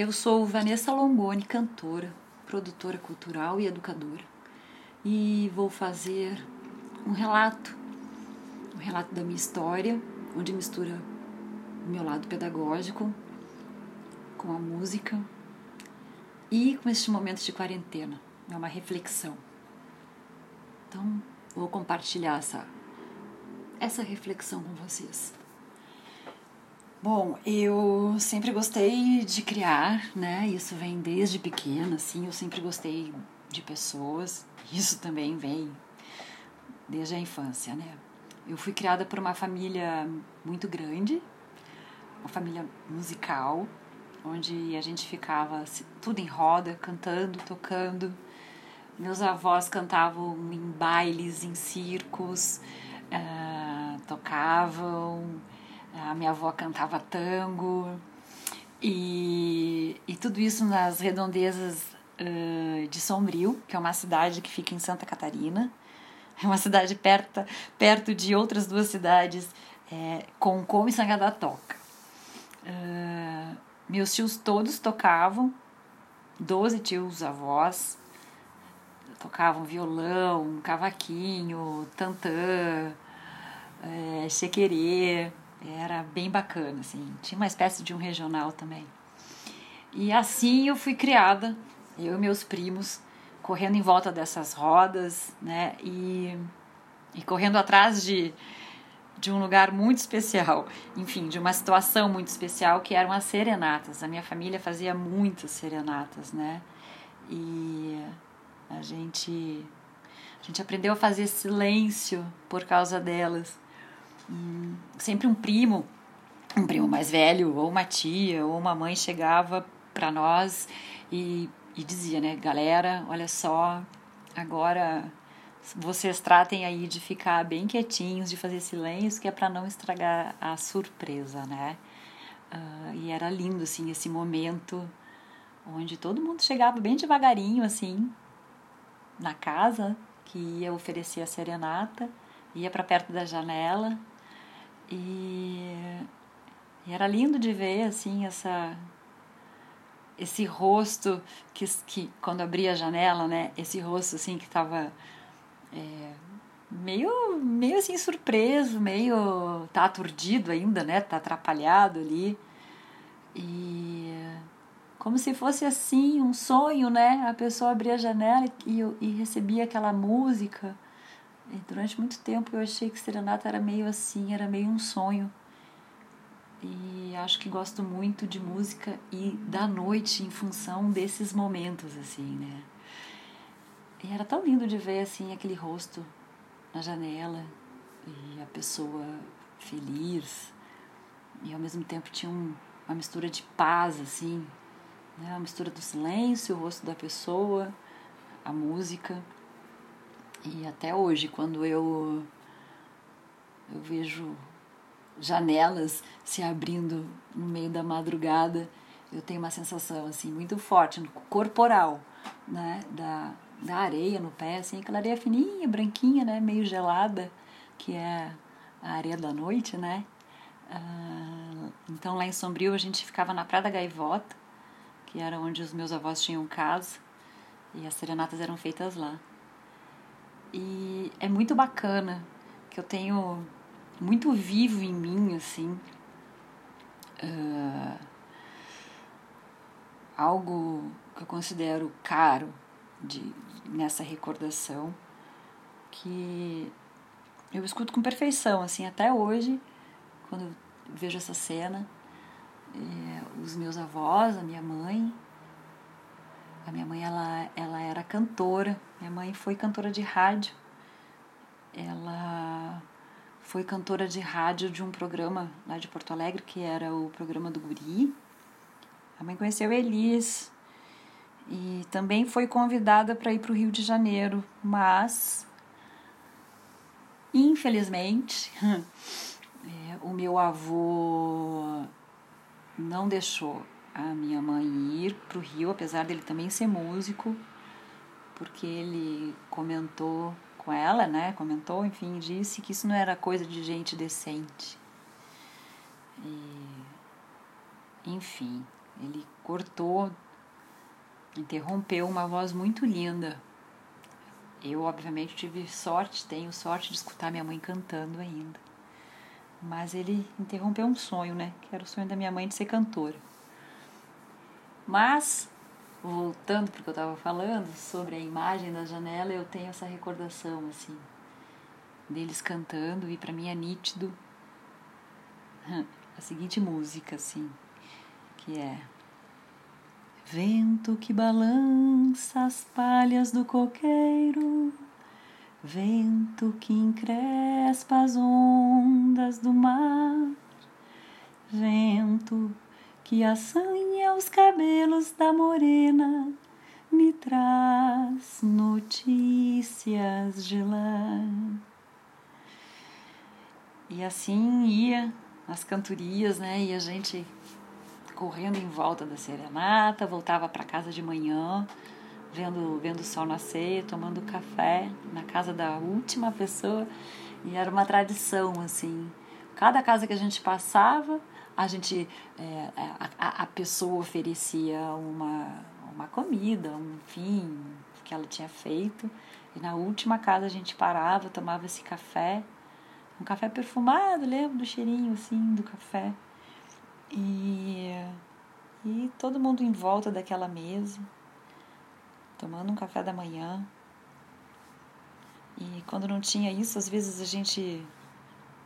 Eu sou Vanessa Longoni, cantora, produtora cultural e educadora, e vou fazer um relato, um relato da minha história, onde mistura o meu lado pedagógico com a música e com este momento de quarentena. É uma reflexão. Então, vou compartilhar essa, essa reflexão com vocês. Bom, eu sempre gostei de criar, né? Isso vem desde pequena, assim. Eu sempre gostei de pessoas. Isso também vem desde a infância, né? Eu fui criada por uma família muito grande, uma família musical, onde a gente ficava tudo em roda, cantando, tocando. Meus avós cantavam em bailes, em circos, uh, tocavam a minha avó cantava tango e, e tudo isso nas redondezas uh, de Sombrio, que é uma cidade que fica em Santa Catarina. É uma cidade perto, perto de outras duas cidades, é, Concom e Sangadatoca. Uh, meus tios todos tocavam, doze tios avós, tocavam violão, cavaquinho, tantã, é, chequerê. Era bem bacana, assim. Tinha uma espécie de um regional também. E assim eu fui criada, eu e meus primos, correndo em volta dessas rodas, né? E, e correndo atrás de, de um lugar muito especial, enfim, de uma situação muito especial que eram as serenatas. A minha família fazia muitas serenatas, né? E a gente a gente aprendeu a fazer silêncio por causa delas hum, sempre um primo, um primo mais velho, ou uma tia, ou uma mãe chegava para nós e, e dizia, né, galera, olha só, agora vocês tratem aí de ficar bem quietinhos, de fazer silêncio, que é para não estragar a surpresa, né? Uh, e era lindo, assim, esse momento onde todo mundo chegava bem devagarinho, assim, na casa, que ia oferecer a serenata, ia para perto da janela e, e era lindo de ver assim essa esse rosto que, que quando abria a janela, né, esse rosto assim que estava é, meio meio assim surpreso, meio tá aturdido ainda, né, tá atrapalhado ali. E como se fosse assim um sonho, né? A pessoa abria a janela e, e recebia aquela música durante muito tempo eu achei que serenata era meio assim, era meio um sonho. E acho que gosto muito de música e da noite em função desses momentos assim, né? E era tão lindo de ver assim aquele rosto na janela e a pessoa feliz e ao mesmo tempo tinha um, uma mistura de paz assim, né? A mistura do silêncio, o rosto da pessoa, a música. E até hoje, quando eu, eu vejo janelas se abrindo no meio da madrugada, eu tenho uma sensação assim muito forte, corporal, né, da, da areia no pé, assim, aquela areia fininha, branquinha, né, meio gelada, que é a areia da noite, né? Ah, então lá em Sombrio a gente ficava na Praia da Gaivota, que era onde os meus avós tinham casa, e as serenatas eram feitas lá. E é muito bacana que eu tenho muito vivo em mim, assim, uh, algo que eu considero caro de, nessa recordação, que eu escuto com perfeição, assim, até hoje, quando eu vejo essa cena, é, os meus avós, a minha mãe, a minha mãe ela, ela era cantora, minha mãe foi cantora de rádio. Ela foi cantora de rádio de um programa lá de Porto Alegre, que era o programa do Guri. A mãe conheceu Elis e também foi convidada para ir para o Rio de Janeiro, mas infelizmente é, o meu avô não deixou a minha mãe ir para o Rio, apesar dele também ser músico, porque ele comentou com ela, né? Comentou, enfim, disse que isso não era coisa de gente decente. E, enfim, Ele cortou, interrompeu uma voz muito linda. Eu, obviamente, tive sorte, tenho sorte de escutar minha mãe cantando ainda. Mas ele interrompeu um sonho, né? Que era o sonho da minha mãe de ser cantora. Mas, voltando para o que eu estava falando, sobre a imagem da janela, eu tenho essa recordação, assim, deles cantando, e para mim é nítido a seguinte música, assim, que é. Vento que balança as palhas do coqueiro, vento que encrespa as ondas do mar, vento que assanha os cabelos da morena, me traz notícias de lá. E assim ia as cantorias, né? E a gente correndo em volta da serenata, voltava para casa de manhã, vendo, vendo o sol nascer, tomando café na casa da última pessoa. E era uma tradição, assim. Cada casa que a gente passava, a gente é, a, a pessoa oferecia uma, uma comida, um vinho que ela tinha feito. E na última casa a gente parava, tomava esse café, um café perfumado, lembro do cheirinho assim do café. E, e todo mundo em volta daquela mesa, tomando um café da manhã. E quando não tinha isso, às vezes a gente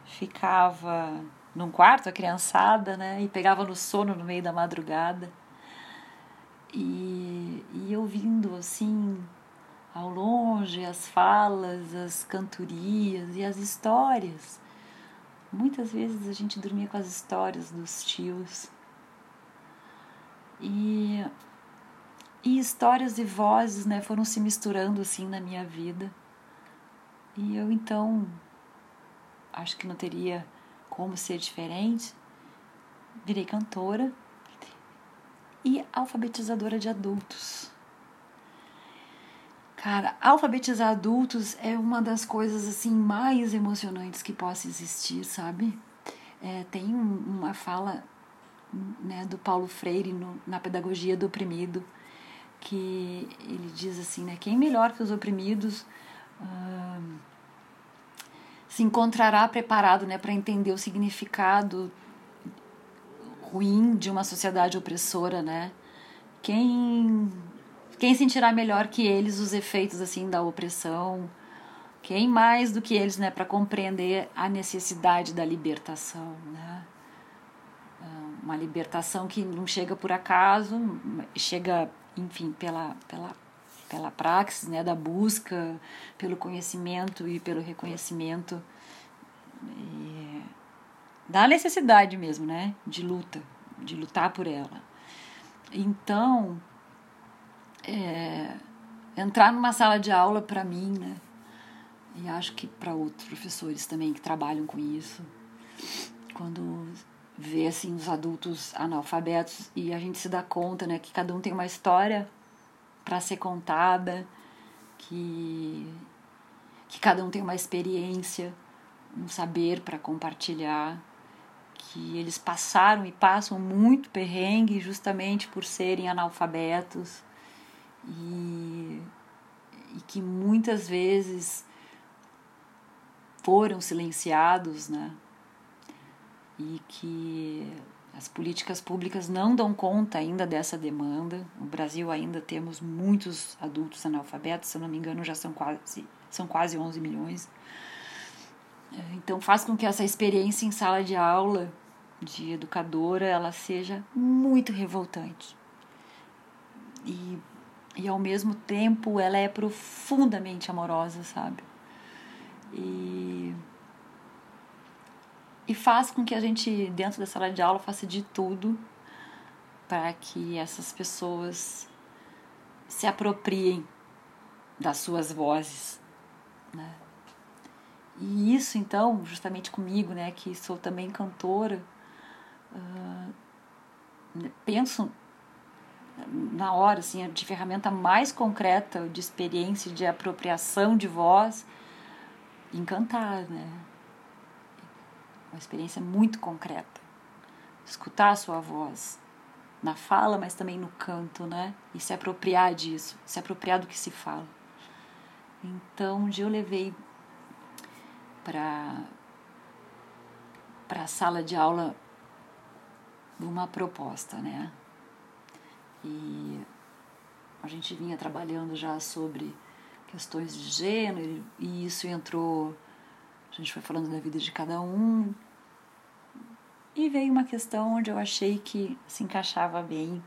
ficava num quarto, a criançada, né? E pegava no sono no meio da madrugada. E, e ouvindo assim, ao longe, as falas, as cantorias e as histórias Muitas vezes a gente dormia com as histórias dos tios. E, e histórias e vozes né, foram se misturando assim na minha vida. E eu então acho que não teria como ser diferente. Virei cantora e alfabetizadora de adultos. Cara, alfabetizar adultos é uma das coisas assim mais emocionantes que possa existir, sabe? É, tem uma fala né, do Paulo Freire no, na Pedagogia do Oprimido que ele diz assim, né? Quem melhor que os oprimidos uh, se encontrará preparado, né, para entender o significado ruim de uma sociedade opressora, né? Quem quem sentirá melhor que eles os efeitos assim da opressão? Quem mais do que eles, né, para compreender a necessidade da libertação, né? Uma libertação que não chega por acaso, chega, enfim, pela pela pela praxis, né, da busca, pelo conhecimento e pelo reconhecimento e da necessidade mesmo, né, de luta, de lutar por ela. Então, é, entrar numa sala de aula para mim, né? E acho que para outros professores também que trabalham com isso, quando vê assim os adultos analfabetos e a gente se dá conta, né, que cada um tem uma história para ser contada, que que cada um tem uma experiência, um saber para compartilhar, que eles passaram e passam muito perrengue justamente por serem analfabetos e, e que muitas vezes foram silenciados, né? E que as políticas públicas não dão conta ainda dessa demanda. No Brasil ainda temos muitos adultos analfabetos, se eu não me engano já são quase, são quase 11 milhões. Então faz com que essa experiência em sala de aula de educadora ela seja muito revoltante. E e ao mesmo tempo ela é profundamente amorosa, sabe? E e faz com que a gente dentro da sala de aula faça de tudo para que essas pessoas se apropriem das suas vozes, né? E isso então, justamente comigo, né, que sou também cantora, uh, penso na hora, assim, de ferramenta mais concreta de experiência, de apropriação de voz, encantar, né? Uma experiência muito concreta. Escutar a sua voz, na fala, mas também no canto, né? E se apropriar disso, se apropriar do que se fala. Então, um dia eu levei para para a sala de aula uma proposta, né? E a gente vinha trabalhando já sobre questões de gênero e isso entrou, a gente foi falando da vida de cada um e veio uma questão onde eu achei que se encaixava bem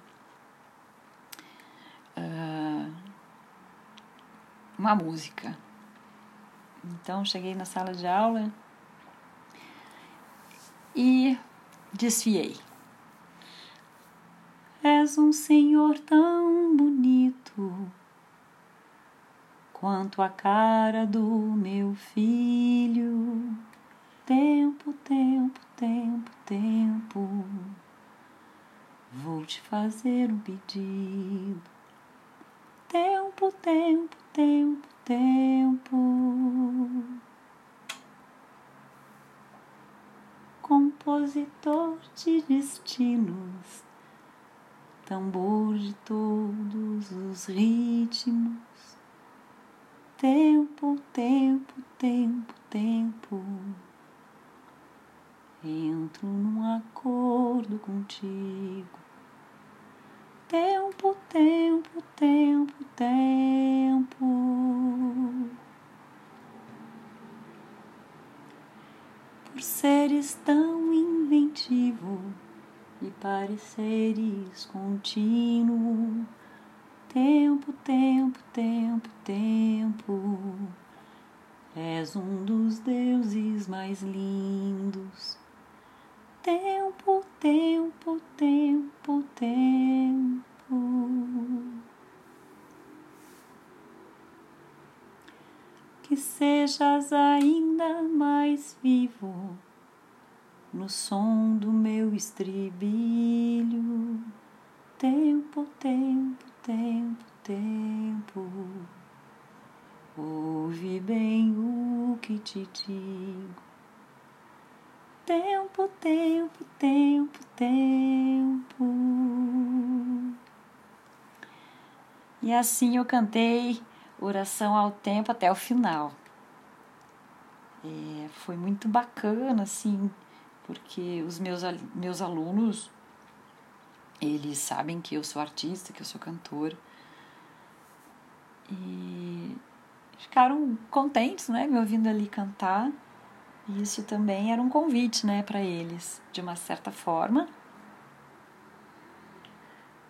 uh, uma música. Então cheguei na sala de aula e desfiei. És um senhor tão bonito quanto a cara do meu filho. Tempo, tempo, tempo, tempo. Vou te fazer um pedido. Tempo, tempo, tempo, tempo. Compositor de destinos, tambor de todos os ritmos. Tempo, tempo, tempo, tempo entro num acordo contigo. Tempo, tempo, tempo, tempo. Por seres tão inventivo e pareceres contínuo. Tempo, tempo, tempo, tempo. És um dos deuses mais lindos tempo, tempo, tempo, tempo. Que sejas ainda mais vivo no som do meu estribilho. Tempo, tempo, tempo, tempo. Ouve bem o que te digo tempo, tempo, tempo, tempo. E assim eu cantei oração ao tempo até o final. É, foi muito bacana, assim, porque os meus, meus alunos, eles sabem que eu sou artista, que eu sou cantora. E ficaram contentes, né, me ouvindo ali cantar. E isso também era um convite, né, para eles, de uma certa forma,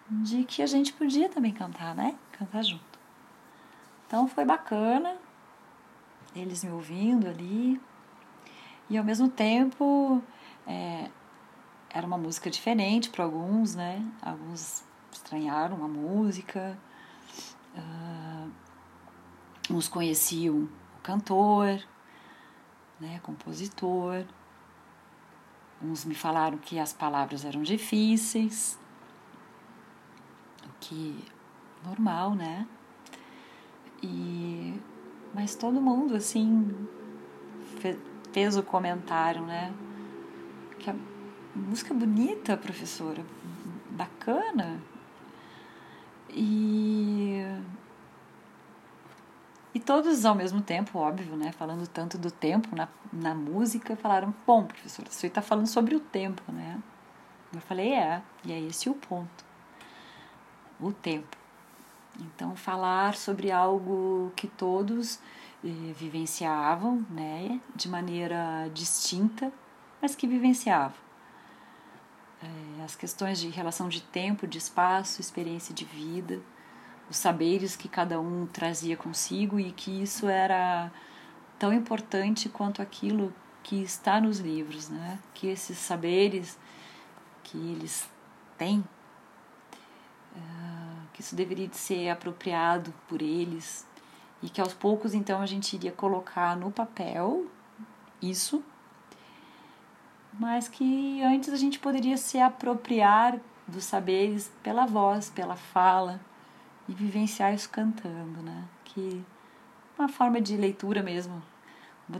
de que a gente podia também cantar, né? Cantar junto. Então foi bacana, eles me ouvindo ali, e ao mesmo tempo é, era uma música diferente para alguns, né? Alguns estranharam a música, uh, uns conheciam o cantor, né, compositor. Uns me falaram que as palavras eram difíceis, o que normal, né? E mas todo mundo assim fez o comentário, né? Que a música bonita, professora, bacana. E e todos ao mesmo tempo, óbvio, né? Falando tanto do tempo na, na música, falaram: Bom, professor, você está falando sobre o tempo, né? Eu falei: É, e é esse o ponto. O tempo. Então, falar sobre algo que todos eh, vivenciavam, né? De maneira distinta, mas que vivenciavam. Eh, as questões de relação de tempo, de espaço, experiência de vida os saberes que cada um trazia consigo e que isso era tão importante quanto aquilo que está nos livros, né? Que esses saberes que eles têm, uh, que isso deveria ser apropriado por eles e que aos poucos então a gente iria colocar no papel isso, mas que antes a gente poderia se apropriar dos saberes pela voz, pela fala e vivenciar isso cantando, né? Que uma forma de leitura mesmo,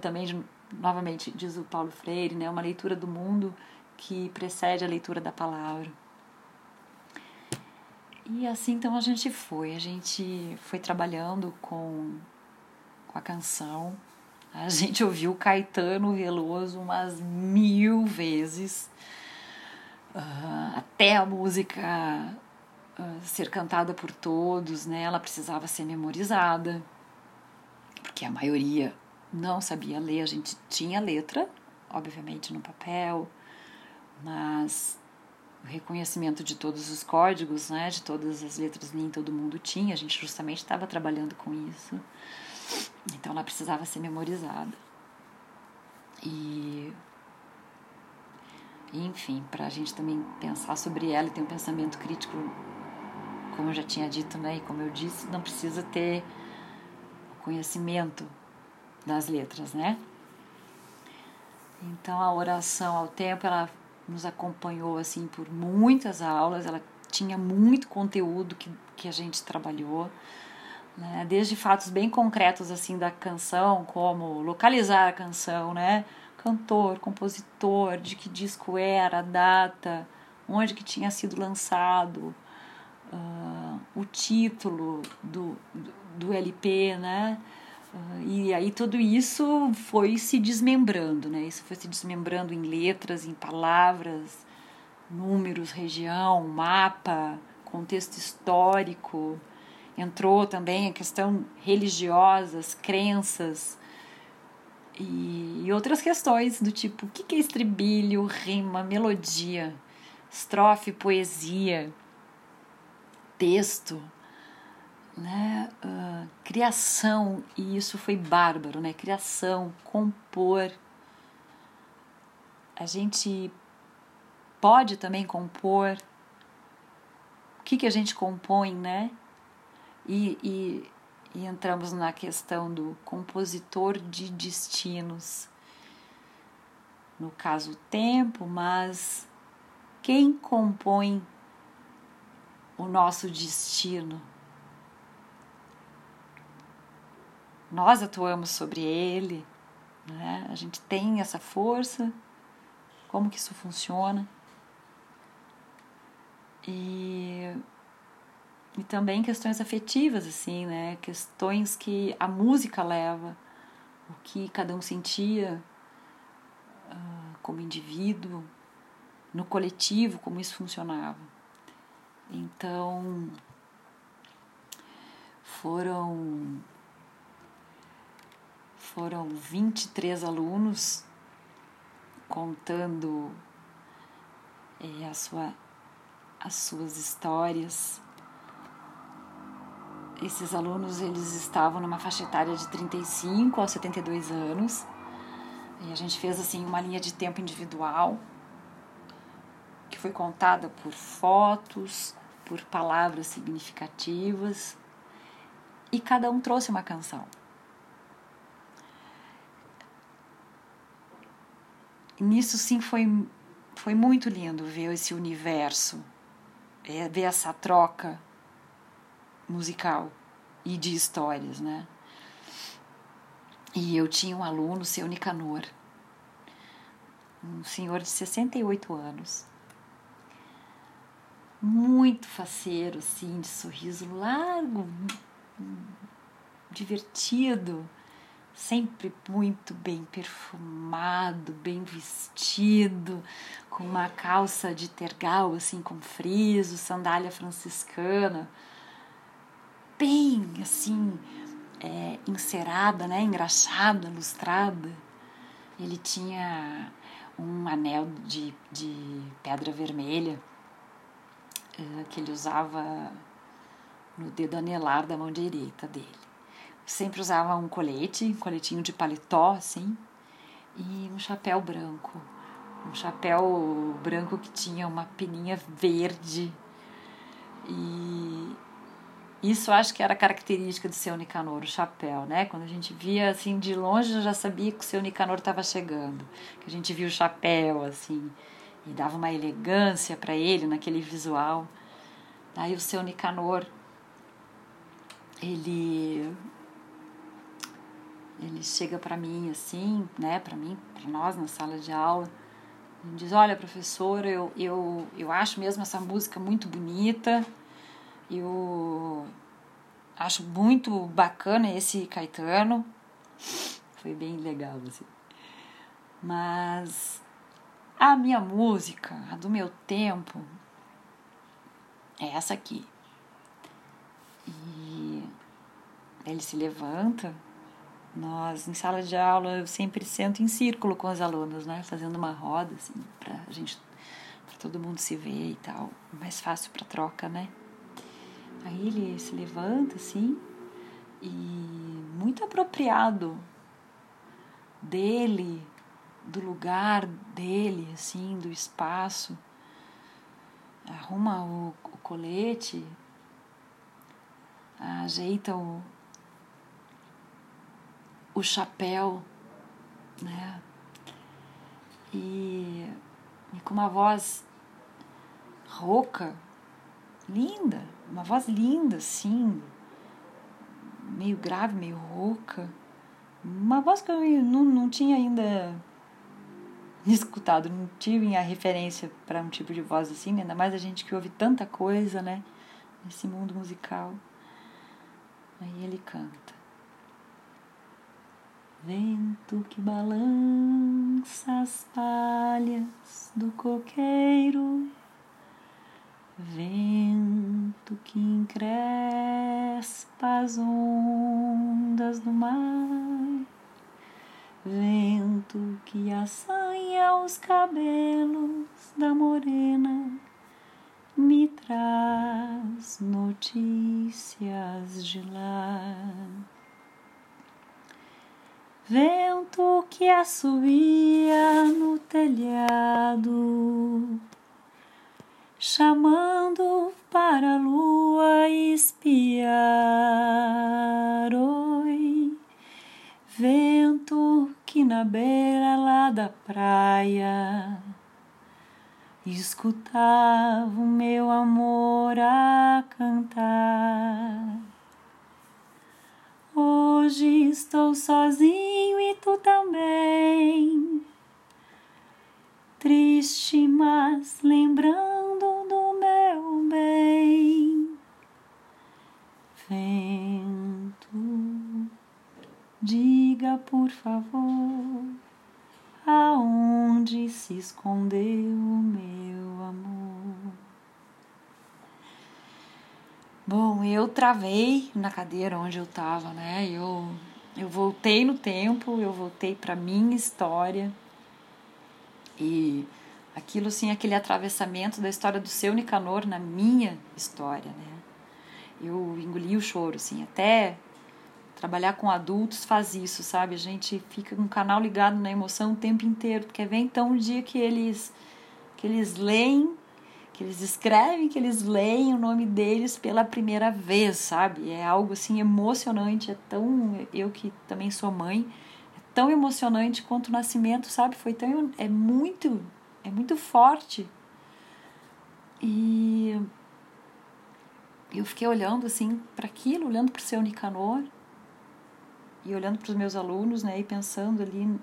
também novamente diz o Paulo Freire, né? Uma leitura do mundo que precede a leitura da palavra. E assim então a gente foi, a gente foi trabalhando com, com a canção. A gente ouviu Caetano Veloso umas mil vezes, uh, até a música uh, ser cantada por todos, né? Ela precisava ser memorizada, porque a maioria não sabia ler. A gente tinha letra, obviamente no papel, mas o reconhecimento de todos os códigos, né, de todas as letras nem todo mundo tinha, a gente justamente estava trabalhando com isso. Então ela precisava ser memorizada. E enfim, para a gente também pensar sobre ela e ter um pensamento crítico, como eu já tinha dito, né, e como eu disse, não precisa ter conhecimento das letras, né? Então a oração ao tempo ela nos acompanhou assim por muitas aulas, ela tinha muito conteúdo que, que a gente trabalhou, né? desde fatos bem concretos assim da canção, como localizar a canção, né? cantor, compositor, de que disco era, data, onde que tinha sido lançado, uh, o título do, do, do LP, né? Uh, e aí tudo isso foi se desmembrando, né? Isso foi se desmembrando em letras, em palavras, números, região, mapa, contexto histórico. Entrou também a questão religiosas, crenças e, e outras questões do tipo o que é estribilho, rima, melodia, estrofe, poesia, texto né, uh, criação, e isso foi bárbaro, né? Criação, compor. A gente pode também compor. O que, que a gente compõe, né? E, e, e entramos na questão do compositor de destinos. No caso, o tempo, mas quem compõe o nosso destino? nós atuamos sobre ele, né? a gente tem essa força, como que isso funciona. E, e também questões afetivas, assim, né? Questões que a música leva, o que cada um sentia uh, como indivíduo, no coletivo, como isso funcionava. Então, foram foram 23 alunos contando é, a sua, as suas histórias. Esses alunos eles estavam numa faixa etária de 35 a 72 anos. E a gente fez assim uma linha de tempo individual que foi contada por fotos, por palavras significativas, e cada um trouxe uma canção. nisso sim foi, foi muito lindo ver esse universo, é, ver essa troca musical e de histórias, né? E eu tinha um aluno, seu Nicanor, um senhor de 68 anos, muito faceiro, assim, de sorriso largo, divertido, sempre muito bem perfumado, bem vestido, com uma calça de tergal assim com friso, sandália franciscana, bem assim é, encerada, né, engraxada, lustrada. Ele tinha um anel de, de pedra vermelha é, que ele usava no dedo anelar da mão direita dele sempre usava um colete, um coletinho de paletó, assim, e um chapéu branco. Um chapéu branco que tinha uma peninha verde. E isso acho que era característica do seu Nicanor, o chapéu, né? Quando a gente via assim de longe, já sabia que o seu Nicanor estava chegando. Que a gente via o chapéu, assim, e dava uma elegância para ele naquele visual. Aí o seu Nicanor, ele ele chega para mim assim, né, para mim, para nós na sala de aula, e diz: "Olha, professora, eu, eu eu acho mesmo essa música muito bonita. Eu acho muito bacana esse Caetano. Foi bem legal, assim. Mas a minha música, a do meu tempo, é essa aqui. E ele se levanta. Nós, em sala de aula, eu sempre sento em círculo com os alunos, né? Fazendo uma roda, assim, pra gente, pra todo mundo se ver e tal. Mais fácil pra troca, né? Aí ele se levanta, assim, e muito apropriado dele, do lugar dele, assim, do espaço. Arruma o, o colete, ajeita o, o chapéu, né? E, e com uma voz rouca, linda, uma voz linda, sim, meio grave, meio rouca. Uma voz que eu não, não tinha ainda escutado, não tive a referência para um tipo de voz assim, ainda mais a gente que ouve tanta coisa, né? Nesse mundo musical. Aí ele canta. Vento que balança as palhas do coqueiro, vento que encrespa as ondas do mar, vento que assanha os cabelos da morena me traz notícias de lá. Vento que assobia no telhado, chamando para a lua espiar. Oi, vento que na beira lá da praia escutava o meu amor a cantar. Hoje estou sozinho e tu também, triste, mas lembrando Vento, diga por favor aonde se escondeu o meu amor. Bom, eu travei na cadeira onde eu estava, né? Eu, eu voltei no tempo, eu voltei para minha história e aquilo assim, aquele atravessamento da história do seu Nicanor na minha história, né? Eu engoli o choro, assim, até Trabalhar com adultos faz isso, sabe? A gente fica com o canal ligado na emoção o tempo inteiro, porque vem então um dia que eles que eles leem, que eles escrevem, que eles leem o nome deles pela primeira vez, sabe? É algo assim emocionante, é tão eu que também sou mãe, é tão emocionante quanto o nascimento, sabe? Foi tão é muito é muito forte. E eu fiquei olhando assim para aquilo, olhando para o seu Nicanor, e olhando para os meus alunos, né, e pensando ali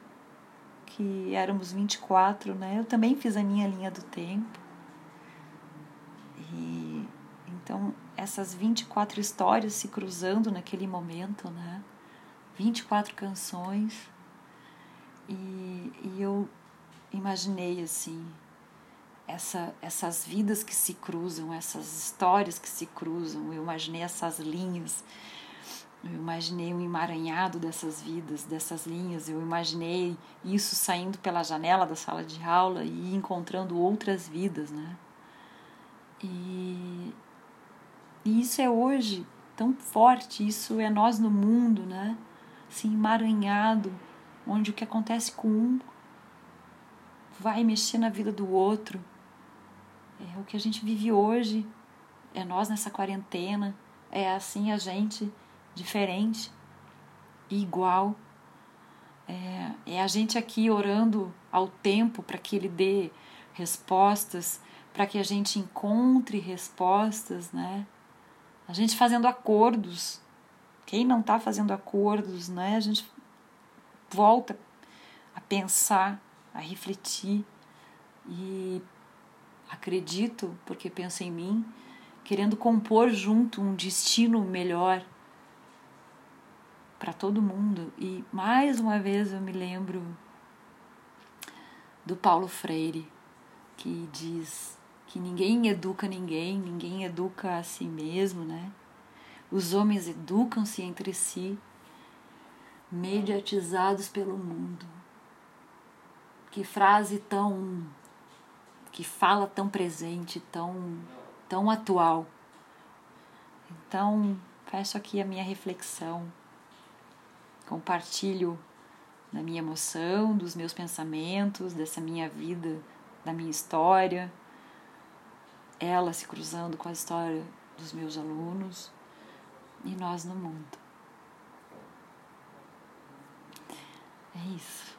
que éramos 24, né, eu também fiz a minha linha do tempo. E então essas 24 histórias se cruzando naquele momento, né? 24 canções. E, e eu imaginei assim, essa, essas vidas que se cruzam, essas histórias que se cruzam, eu imaginei essas linhas eu imaginei um emaranhado dessas vidas, dessas linhas. Eu imaginei isso saindo pela janela da sala de aula e encontrando outras vidas, né? E, e isso é hoje tão forte, isso é nós no mundo, né? Assim, emaranhado, onde o que acontece com um vai mexer na vida do outro. É o que a gente vive hoje, é nós nessa quarentena, é assim a gente diferente e igual. É, é a gente aqui orando ao tempo para que ele dê respostas, para que a gente encontre respostas, né? A gente fazendo acordos. Quem não está fazendo acordos, né? A gente volta a pensar, a refletir e acredito, porque penso em mim, querendo compor junto um destino melhor para todo mundo. E mais uma vez eu me lembro do Paulo Freire, que diz que ninguém educa ninguém, ninguém educa a si mesmo, né? Os homens educam-se entre si, mediatizados pelo mundo. Que frase tão que fala tão presente, tão tão atual. Então, fecho aqui a minha reflexão. Compartilho da minha emoção, dos meus pensamentos, dessa minha vida, da minha história, ela se cruzando com a história dos meus alunos e nós no mundo. É isso.